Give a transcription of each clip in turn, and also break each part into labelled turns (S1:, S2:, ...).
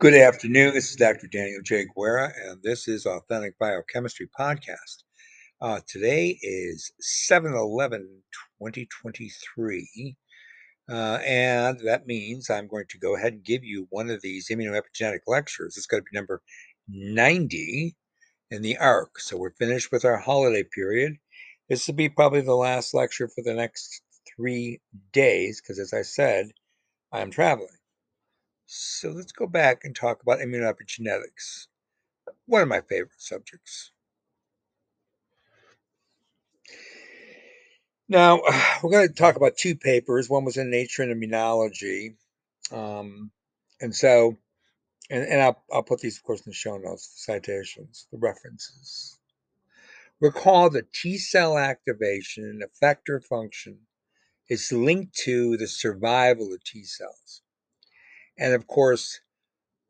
S1: Good afternoon. This is Dr. Daniel J. Guerra, and this is Authentic Biochemistry Podcast. Uh, today is 7 11 2023, uh, and that means I'm going to go ahead and give you one of these immunoepigenetic lectures. It's going to be number 90 in the ARC. So we're finished with our holiday period. This will be probably the last lecture for the next three days, because as I said, I'm traveling. So let's go back and talk about immunoepigenetics, one of my favorite subjects. Now, we're going to talk about two papers. One was in Nature and Immunology. Um, and so, and, and I'll, I'll put these, of course, in the show notes, the citations, the references. Recall that T cell activation and effector function is linked to the survival of T cells. And of course,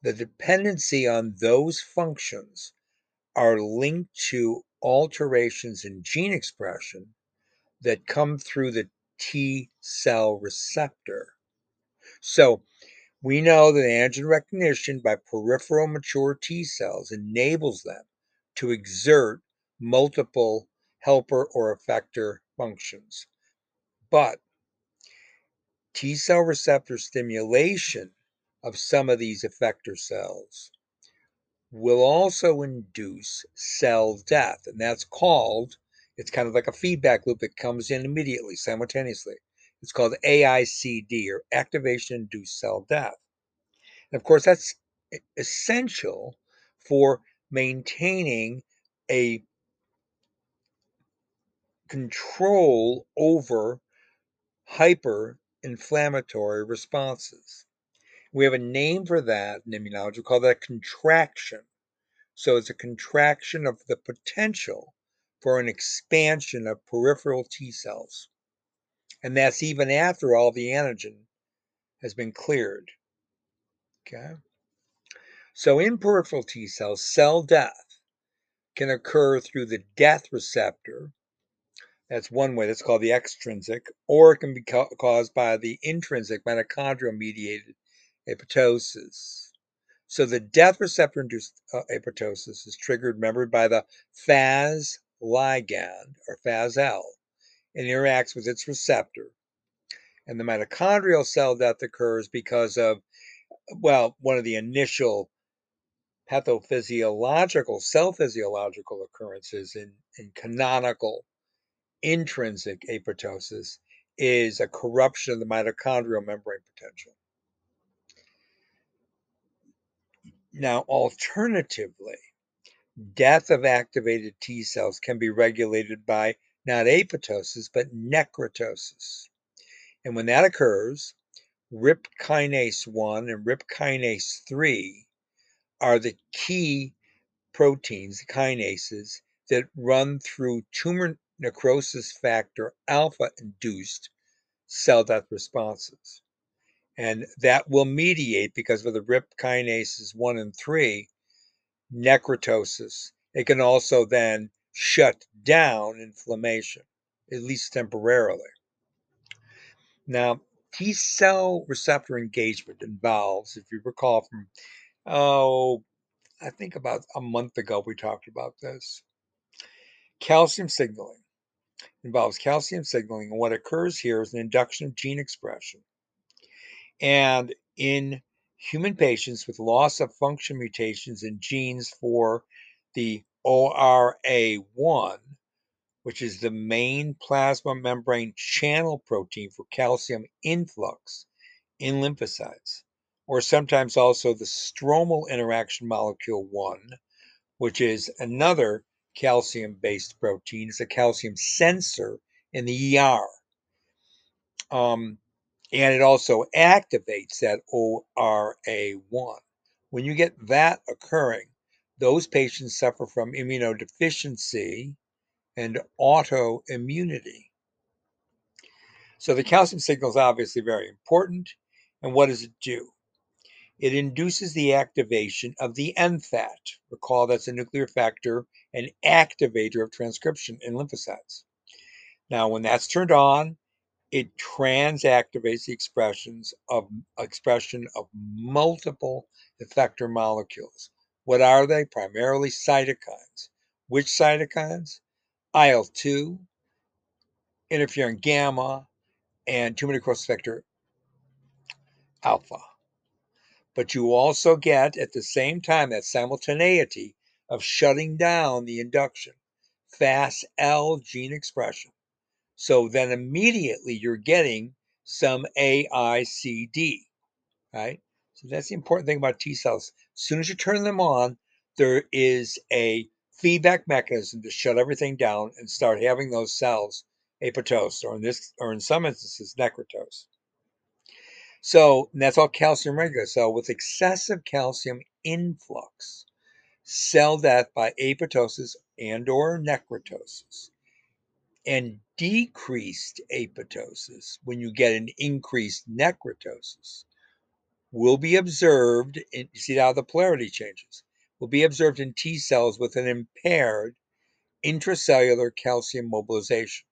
S1: the dependency on those functions are linked to alterations in gene expression that come through the T cell receptor. So we know that antigen recognition by peripheral mature T cells enables them to exert multiple helper or effector functions. But T cell receptor stimulation of some of these effector cells will also induce cell death. And that's called, it's kind of like a feedback loop that comes in immediately, simultaneously. It's called AICD or activation induced cell death. And of course, that's essential for maintaining a control over hyper inflammatory responses. We have a name for that in immunology. We call that a contraction. So it's a contraction of the potential for an expansion of peripheral T cells. And that's even after all the antigen has been cleared. Okay. So in peripheral T cells, cell death can occur through the death receptor. That's one way, that's called the extrinsic, or it can be ca- caused by the intrinsic mitochondrial mediated apoptosis. So the death receptor induced uh, apoptosis is triggered, remember, by the Fas ligand or FASL and interacts with its receptor. And the mitochondrial cell death occurs because of, well, one of the initial pathophysiological, cell physiological occurrences in, in canonical intrinsic apoptosis is a corruption of the mitochondrial membrane potential. Now, alternatively, death of activated T cells can be regulated by not apoptosis, but necrotosis. And when that occurs, RIP kinase 1 and RIP kinase 3 are the key proteins, kinases, that run through tumor necrosis factor alpha induced cell death responses. And that will mediate, because of the RIP kinases 1 and 3, necrotosis. It can also then shut down inflammation, at least temporarily. Now, T cell receptor engagement involves, if you recall from, oh, I think about a month ago we talked about this. Calcium signaling involves calcium signaling, and what occurs here is an induction of gene expression. And in human patients with loss of function mutations in genes for the ORAI1, which is the main plasma membrane channel protein for calcium influx in lymphocytes, or sometimes also the stromal interaction molecule 1, which is another calcium based protein. It's a calcium sensor in the ER. Um, and it also activates that ORAI1. When you get that occurring, those patients suffer from immunodeficiency and autoimmunity. So the mm-hmm. calcium signal is obviously very important. And what does it do? It induces the activation of the NFAT. Recall that's a nuclear factor, an activator of transcription in lymphocytes. Now, when that's turned on, it transactivates the expressions of expression of multiple effector molecules. What are they? Primarily cytokines. Which cytokines? IL 2, interferon gamma, and tumor necrosis factor alpha. But you also get at the same time that simultaneity of shutting down the induction, Fas L gene expression. So then immediately you're getting some AICD, right? So that's the important thing about T cells. As soon as you turn them on, there is a feedback mechanism to shut everything down and start having those cells apoptose, or in this, or in some instances, necrotose. So that's all calcium regular. So with excessive calcium influx, cell death by apoptosis and or necrotosis, and decreased apoptosis, when you get an increased necrotosis, will be observed in you see how the polarity changes will be observed in T cells with an impaired intracellular calcium mobilization,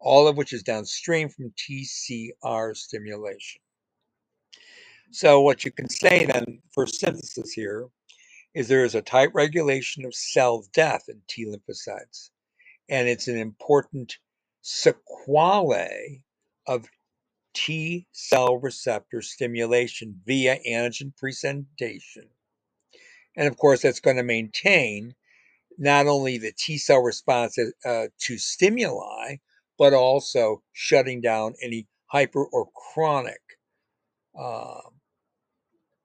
S1: all of which is downstream from TCR stimulation. So what you can say then for synthesis here is there is a tight regulation of cell death in T lymphocytes, and it's an important sequelae of T cell receptor stimulation via antigen presentation. And of course, that's going to maintain not only the T cell response uh, to stimuli, but also shutting down any hyper or chronic uh,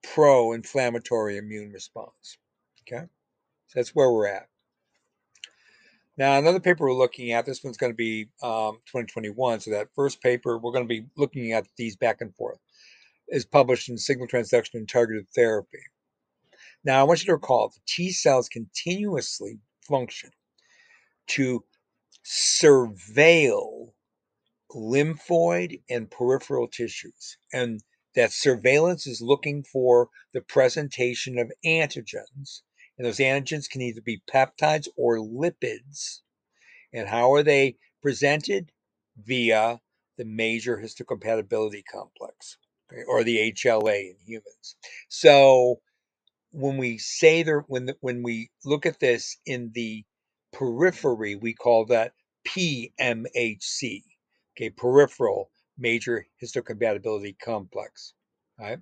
S1: pro inflammatory immune response. Okay, so that's where we're at. Now, another paper we're looking at, this one's going to be um, 2021. So, that first paper, we're going to be looking at these back and forth, is published in Signal Transduction and Targeted Therapy. Now, I want you to recall the T cells continuously function to surveil lymphoid and peripheral tissues. And that surveillance is looking for the presentation of antigens and those antigens can either be peptides or lipids. And how are they presented? Via the major histocompatibility complex or the HLA in humans. So when we say there, when the, when we look at this in the periphery, we call that PMHC, okay, peripheral major histocompatibility complex, right?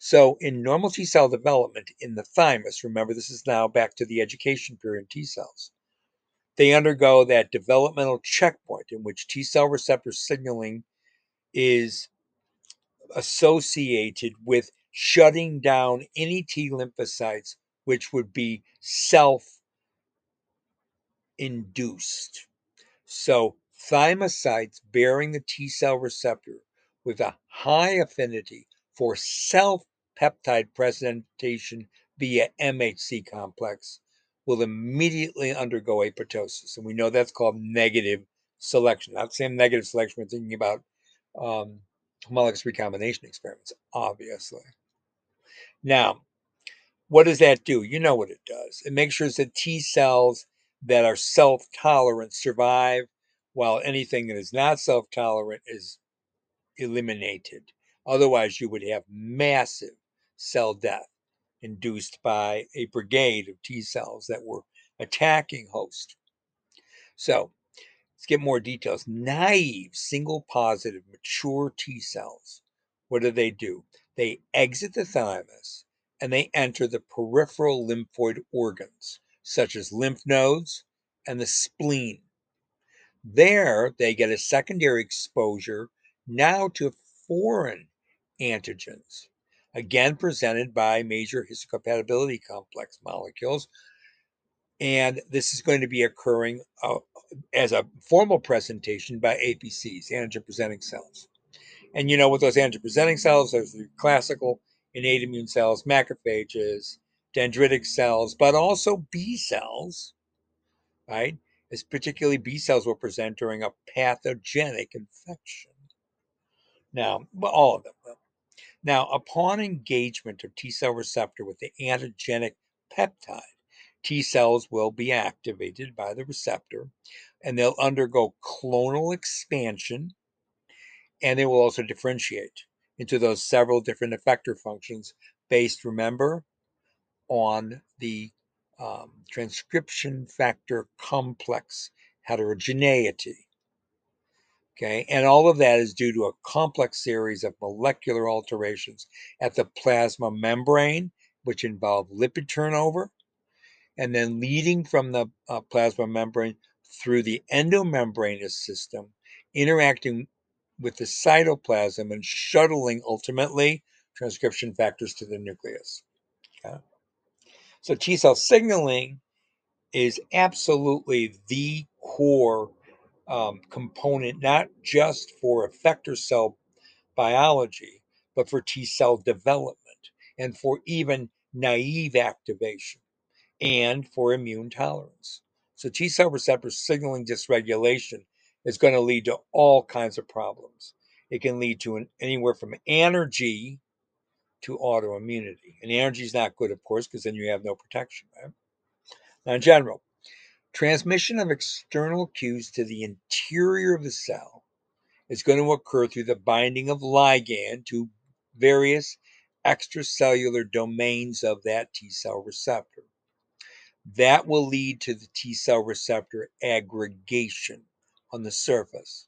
S1: So, in normal T cell development in the thymus, remember this is now back to the education period in T cells, they undergo that developmental checkpoint in which T cell receptor signaling is associated with shutting down any T lymphocytes which would be self induced. So, thymocytes bearing the T cell receptor with a high affinity for self peptide presentation via MHC complex will immediately undergo apoptosis. And we know that's called negative selection. Not same negative selection, we're thinking about um, homologous recombination experiments, obviously. Now, what does that do? You know what it does. It makes sure that T cells that are self tolerant survive, while anything that is not self tolerant is eliminated. Otherwise, you would have massive cell death induced by a brigade of T cells that were attacking host. So let's get more details. Naive, single positive, mature T cells, what do they do? They exit the thymus and they enter the peripheral lymphoid organs, such as lymph nodes and the spleen. There, they get a secondary exposure now to foreign antigens, again presented by major histocompatibility complex molecules. And this is going to be occurring uh, as a formal presentation by APCs, antigen presenting cells. And you know, with those antigen presenting cells, there's the classical innate immune cells, macrophages, dendritic cells, but also B cells, right? As particularly B cells will present during a pathogenic infection. Now, all of them. Now, upon engagement of T cell receptor with the antigenic peptide, T cells will be activated by the receptor and they'll undergo clonal expansion and they will also differentiate into those several different effector functions based, remember, on the um, transcription factor complex heterogeneity. Okay, and all of that is due to a complex series of molecular alterations at the plasma membrane, which involve lipid turnover, and then leading from the uh, plasma membrane through the endomembranous system, interacting with the cytoplasm and shuttling ultimately transcription factors to the nucleus. Okay? So T cell signaling is absolutely the core um, component, not just for effector cell biology, but for T cell development and for even naive activation and for immune tolerance. So T cell receptor signaling dysregulation is going to lead to all kinds of problems. It can lead to an, anywhere from anergy to autoimmunity. And anergy is not good, of course, because then you have no protection. Right? Now, in general, transmission of external cues to the interior of the cell is going to occur through the binding of ligand to various extracellular domains of that T cell receptor. That will lead to the T cell receptor aggregation on the surface.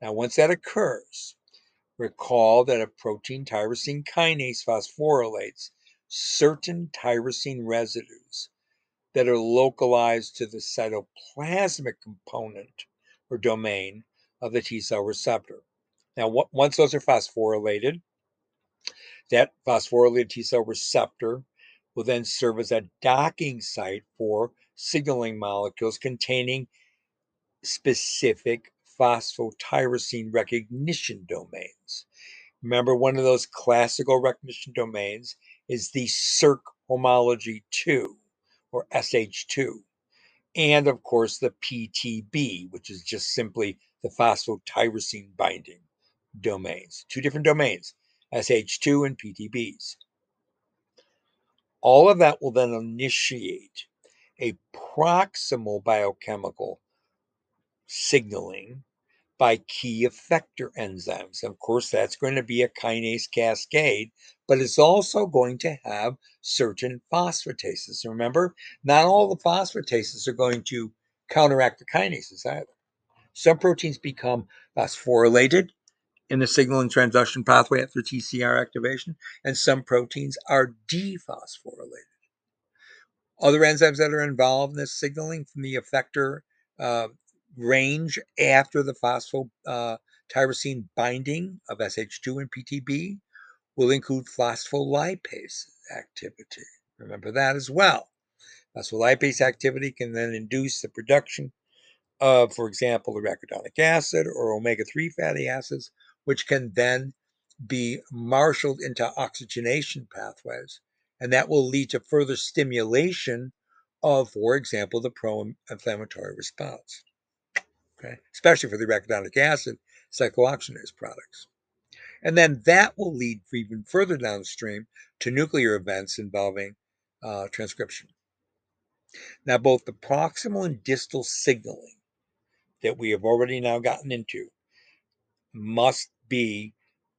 S1: Now, once that occurs, recall that a protein tyrosine kinase phosphorylates certain tyrosine residues that are localized to the cytoplasmic component or domain of the T cell receptor. Now, once those are phosphorylated, that phosphorylated T cell receptor will then serve as a docking site for signaling molecules containing specific phosphotyrosine recognition domains. Remember, one of those classical recognition domains is the Src homology 2 or SH2. And of course, the PTB, which is just simply the phosphotyrosine binding domains. Two different domains, SH2 and PTBs. All of that will then initiate a proximal biochemical signaling by key effector enzymes. Of course, that's going to be a kinase cascade, but it's also going to have certain phosphatases. Remember, not all the phosphatases are going to counteract the kinases either. Some proteins become phosphorylated in the signaling transduction pathway after TCR activation, and some proteins are dephosphorylated. Other enzymes that are involved in this signaling from the effector uh, range after the phosphotyrosine uh, binding of SH2 and PTB will include phospholipase activity. Remember that as well. Phospholipase activity can then induce the production of, for example, arachidonic acid or omega 3 fatty acids, which can then be marshaled into oxygenation pathways. And that will lead to further stimulation of, for example, the pro inflammatory response. Okay, especially for the arachidonic acid cyclooxygenase products. And then that will lead even further downstream to nuclear events involving uh, transcription. Now, both the proximal and distal signaling that we have already now gotten into must be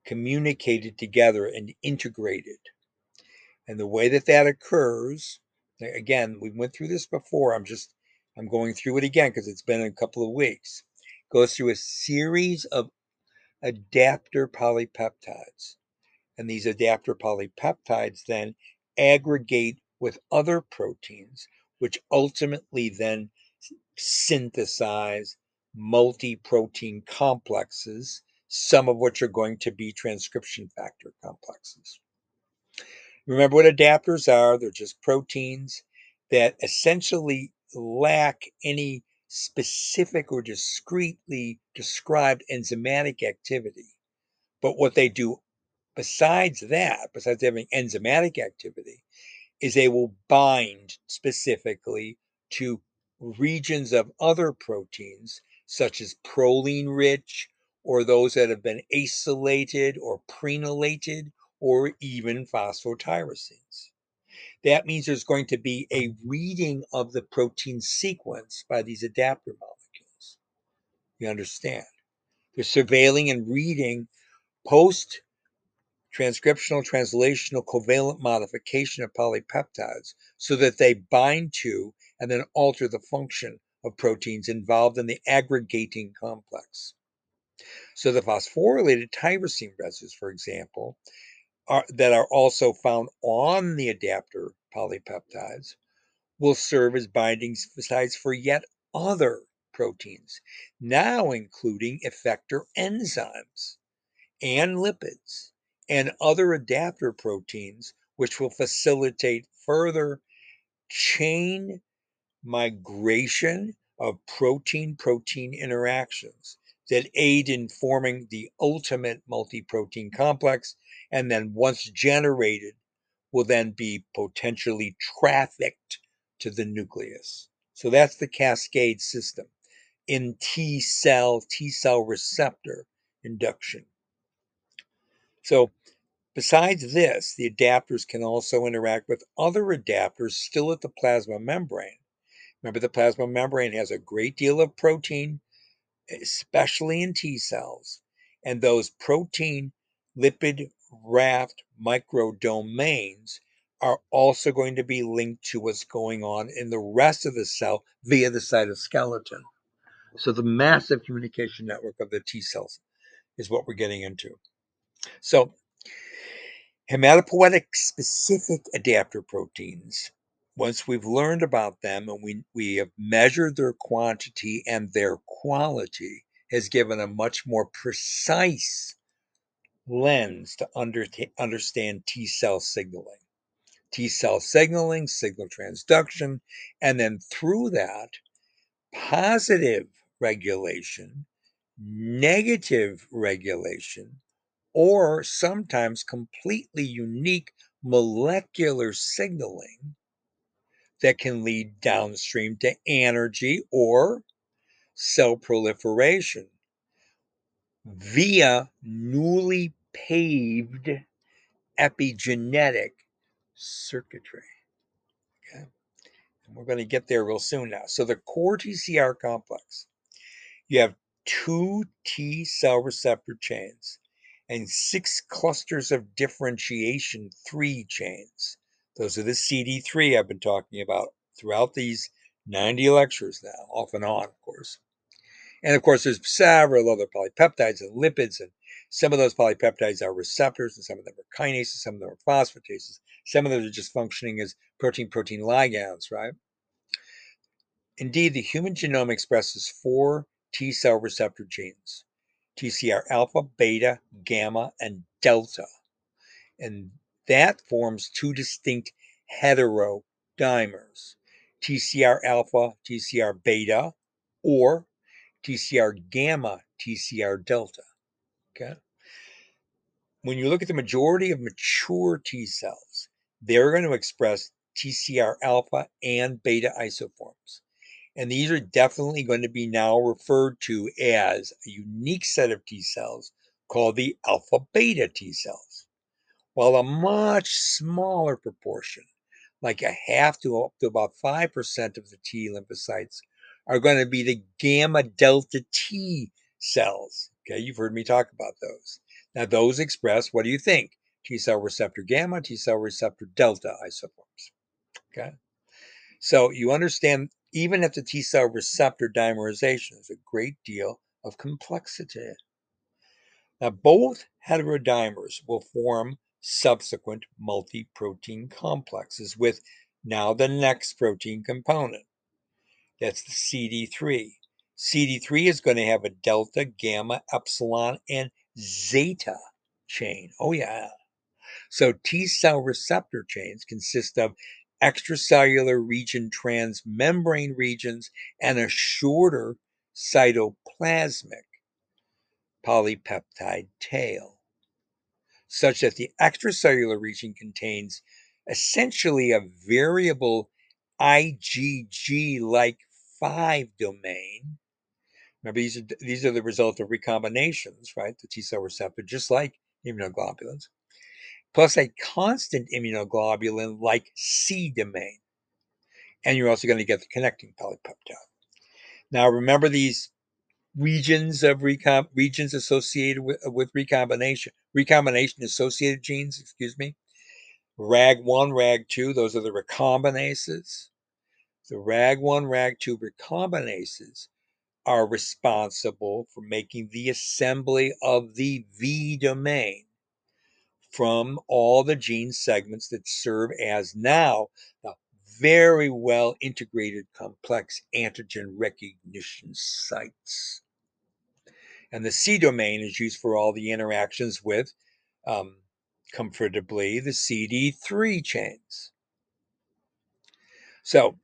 S1: communicated together and integrated. And the way that that occurs, again, we went through this before. I'm just, I'm going through it again because it's been a couple of weeks. Goes through a series of adapter polypeptides. And these adapter polypeptides then aggregate with other proteins, which ultimately then synthesize multi protein complexes, some of which are going to be transcription factor complexes. Remember what adapters are they're just proteins that essentially lack any specific or discreetly described enzymatic activity. But what they do besides that, besides having enzymatic activity, is they will bind specifically to regions of other proteins, such as proline rich, or those that have been acylated or prenylated, or even phosphotyrosines. That means there's going to be a reading of the protein sequence by these adapter molecules. You understand? They're surveilling and reading post transcriptional, translational, covalent modification of polypeptides so that they bind to and then alter the function of proteins involved in the aggregating complex. So the phosphorylated tyrosine residues, for example, are, that are also found on the adapter polypeptides will serve as binding sites for yet other proteins, now including effector enzymes and lipids and other adapter proteins, which will facilitate further chain migration of protein protein interactions that aid in forming the ultimate multi protein complex, and then once generated, will then be potentially trafficked to the nucleus. So that's the cascade system in T cell, T cell receptor induction. So besides this, the adapters can also interact with other adapters still at the plasma membrane. Remember, the plasma membrane has a great deal of protein, especially in T cells, and those protein lipid raft microdomains are also going to be linked to what's going on in the rest of the cell via the cytoskeleton. So the massive communication network of the T cells is what we're getting into. So hematopoietic specific adapter proteins, once we've learned about them and we, we have measured their quantity and their quality, has given a much more precise lens to under, understand T cell signaling. T cell signaling, signal transduction, and then through that, positive regulation, negative regulation, or sometimes completely unique molecular signaling that can lead downstream to anergy or cell proliferation via newly paved epigenetic circuitry. Okay. And we're going to get there real soon now. So the core TCR complex, you have two T cell receptor chains and six clusters of differentiation three chains. Those are the CD3 I've been talking about throughout these 90 lectures now, off and on, of course. And of course, there's several other polypeptides and lipids, and some of those polypeptides are receptors, and some of them are kinases, some of them are phosphatases. Some of them are just functioning as protein protein ligands, right? Indeed, the human genome expresses four T cell receptor genes TCR alpha, beta, gamma, and delta. And that forms two distinct heterodimers TCR alpha, TCR beta, or TCR gamma, TCR delta. Okay. When you look at the majority of mature T cells, they're going to express TCR alpha and beta isoforms. And these are definitely going to be now referred to as a unique set of T cells called the alpha beta T cells. While a much smaller proportion, like a half to up to about 5% of the T lymphocytes, are going to be the gamma delta T cells. Okay, you've heard me talk about those. Now, those express what do you think? T cell receptor gamma, T cell receptor delta isoforms. Okay, so you understand even at the T cell receptor dimerization, there's a great deal of complexity. Now, both heterodimers will form subsequent multi protein complexes with now the next protein component. That's the CD3. CD3 is going to have a delta, gamma, epsilon, and zeta chain. Oh, yeah. So T cell receptor chains consist of extracellular region transmembrane regions and a shorter cytoplasmic polypeptide tail, such that the extracellular region contains essentially a variable IgG like 5 domain. Remember, these are, these are the result of recombinations, right? The T cell receptor, just like immunoglobulins, plus a constant immunoglobulin like C domain. And you're also going to get the connecting polypeptide. Now, remember these regions of recom regions associated with, with recombination, recombination associated genes, excuse me. RAG1, RAG2, those are the recombinases. The RAG1, RAG2 recombinases are responsible for making the assembly of the V domain from all the gene segments that serve as now the very well integrated complex antigen recognition sites. And the C domain is used for all the interactions with, um, comfortably, the CD3 chains. So,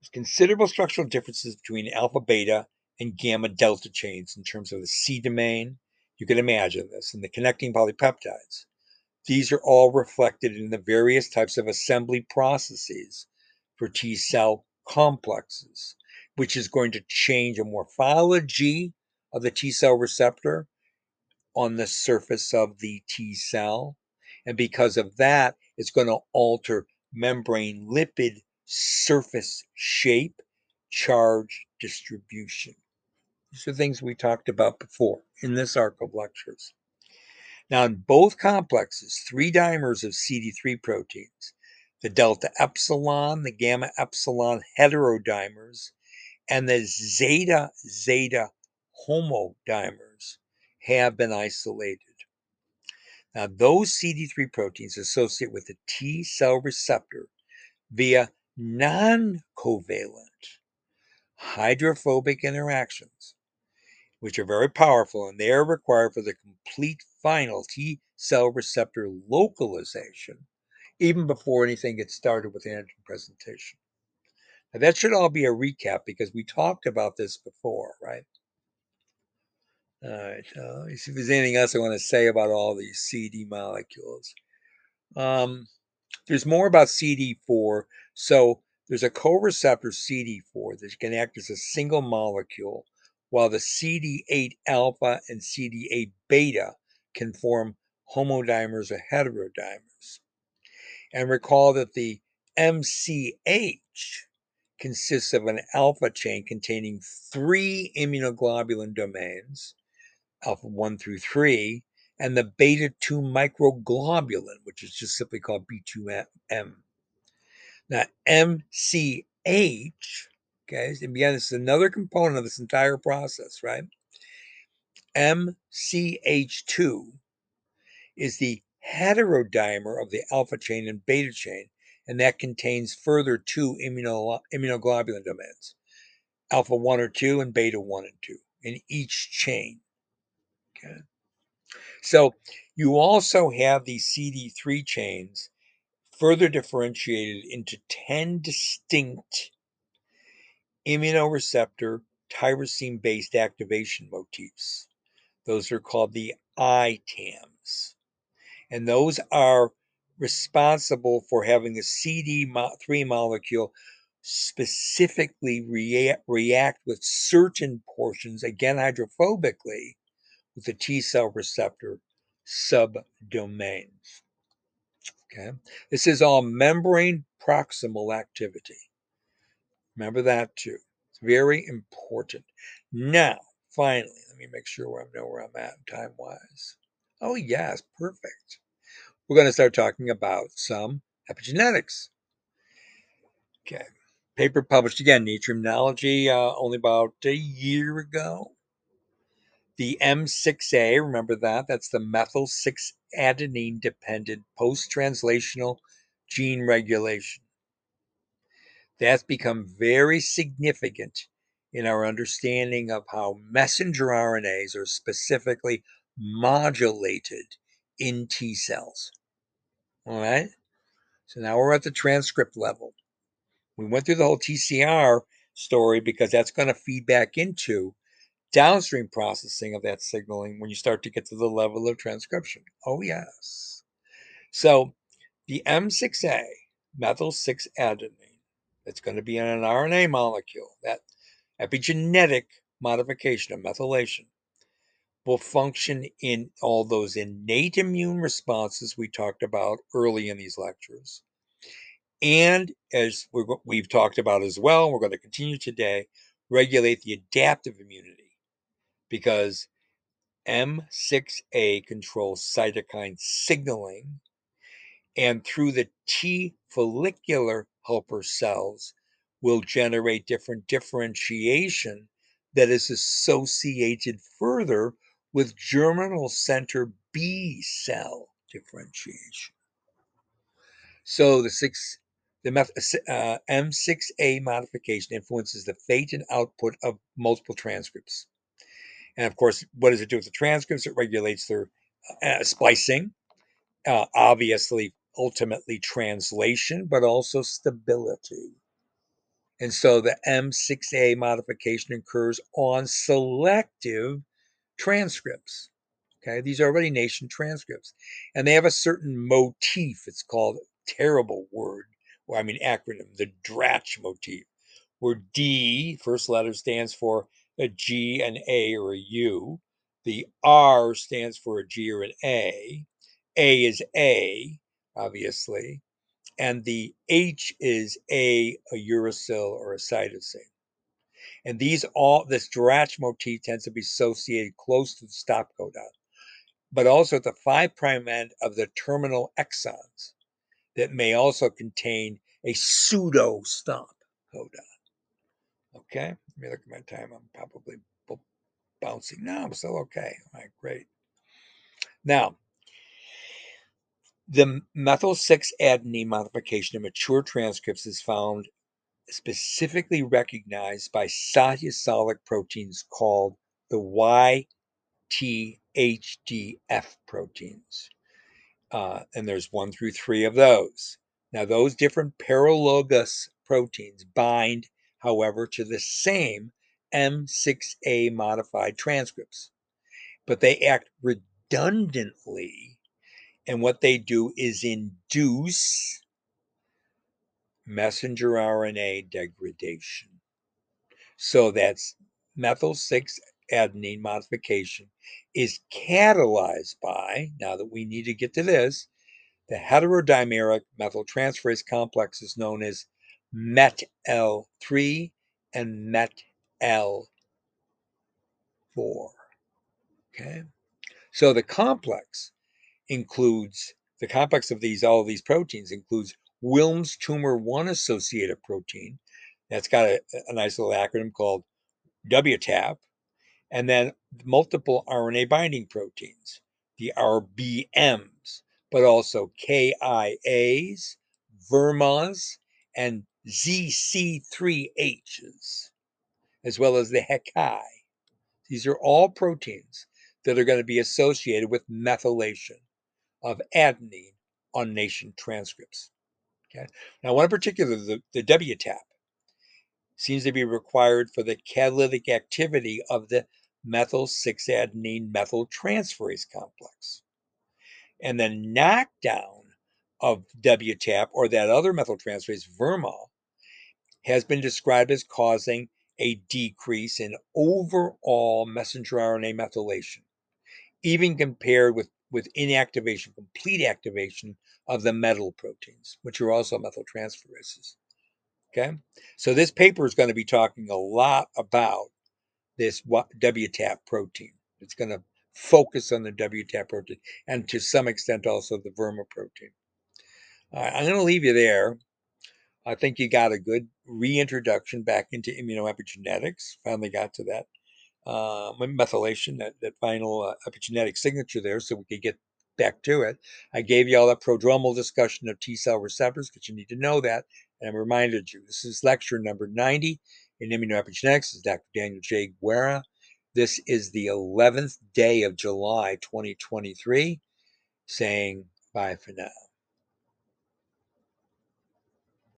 S1: there's considerable structural differences between alpha beta and gamma delta chains in terms of the C domain. You can imagine this, and the connecting polypeptides. These are all reflected in the various types of assembly processes for T cell complexes, which is going to change a morphology of the T cell receptor on the surface of the T cell. And because of that, it's going to alter membrane lipid surface shape, charge distribution. These are things we talked about before in this arc of lectures. Now, in both complexes, three dimers of CD3 proteins, the delta epsilon, the gamma epsilon heterodimers, and the zeta zeta homodimers have been isolated. Now, those CD3 proteins associate with the T cell receptor via non covalent hydrophobic interactions, which are very powerful and they are required for the complete final T cell receptor localization, even before anything gets started with antigen presentation. Now, that should all be a recap because we talked about this before, right? All right, uh, if there's anything else I want to say about all these CD molecules. Um, there's more about CD4. So there's a co-receptor CD4 that can act as a single molecule, while the CD8 alpha and CD8 beta can form homodimers or heterodimers. And recall that the MCH consists of an alpha chain containing three immunoglobulin domains alpha 1 through 3, and the beta 2 microglobulin, which is just simply called B2M. Now, MCH, okay, and again, this is another component of this entire process, right? MCH2 is the heterodimer of the alpha chain and beta chain, and that contains further two immuno, immunoglobulin domains, alpha 1 or 2 and beta 1 and 2 in each chain. So you also have these CD3 chains further differentiated into 10 distinct immunoreceptor tyrosine based activation motifs. Those are called the ITAMs. And those are responsible for having the CD3 molecule specifically react, react with certain portions, again hydrophobically, with the T cell receptor subdomains. Okay, this is all membrane proximal activity. Remember that too. It's very important. Now, finally, let me make sure I know where I'm at time wise. Oh, yes, perfect. We're going to start talking about some epigenetics. Okay, paper published again, Nature Immunology, uh, only about a year ago. The M6A, remember that? That's the methyl 6 adenine dependent post translational gene regulation. That's become very significant in our understanding of how messenger RNAs are specifically modulated in T cells. All right? So now we're at the transcript level. We went through the whole TCR story because that's going to feed back into downstream processing of that signaling when you start to get to the level of transcription. Oh, yes. So the M6A, methyl 6 adenine, that's going to be in an RNA molecule, that epigenetic modification of methylation, will function in all those innate immune responses we talked about early in these lectures. And as we have talked about as well, we're going to continue today, regulate the adaptive immunity because M6A controls cytokine signaling, and through the T follicular helper cells will generate different differentiation that is associated further with germinal center B cell differentiation. So the six the uh, M6A modification influences the fate and output of multiple transcripts. And of course, what does it do with the transcripts? It regulates their uh, splicing, uh, obviously, ultimately translation, but also stability. And so the M6A modification occurs on selective transcripts. Okay, these are already nation transcripts, and they have a certain motif. It's called terrible word, or I mean acronym, the DRACH motif, where D first letter stands for a G, an A, or a U. The R stands for a G or an A. A is A, obviously, and the H is A, a uracil or a cytosine. And these all this DRACH motif tends to be associated close to the stop codon but also at the 5' prime end of the terminal exons that may also contain a pseudo stop codon. Okay, me look at my time. I'm probably bouncing. No, I'm still okay. All right, great. Now, the methyl 6 adenine modification in mature transcripts is found specifically recognized by cytosolic proteins called the YTHDF proteins. Uh, and there's one through three of those. Now, those different paralogous proteins bind, however, to the same M6A modified transcripts, but they act redundantly. And what they do is induce messenger RNA degradation. So that's methyl 6 adenine modification is catalyzed by, now that we need to get to this, the heterodimeric methyltransferase complex is known as MET-L3 and MET-L4. Okay, so the complex includes the complex of these all of these proteins includes Wilms tumor 1 associated protein. That's got a, a nice little acronym called WTAP, and then multiple RNA binding proteins, the RBMs, but also KIAs, VIRMAs, and ZC3Hs, as well as the HECI. These are all proteins that are going to be associated with methylation of adenine on nation transcripts. Okay. Now, one in particular, the, the WTAP, seems to be required for the catalytic activity of the methyl 6 adenine methyltransferase complex. And the knockdown of WTAP or that other methyltransferase, VIRMA, has been described as causing a decrease in overall messenger RNA methylation, even compared with, with inactivation, complete activation of the metal proteins, which are also methyltransferases. Okay, so this paper is going to be talking a lot about this WTAP protein. It's going to focus on the WTAP protein and to some extent also the VIRMA protein. I'm going to leave you there. I think you got a good reintroduction back into immunoepigenetics. Finally got to that uh, methylation, that, that final uh, epigenetic signature there, so we could get back to it. I gave you all that prodromal discussion of T cell receptors because you need to know that. And I reminded you this is lecture number 90 in immunoepigenetics. This is Dr. Daniel J. Guerra. This is the 11th day of July 2023, saying bye for now.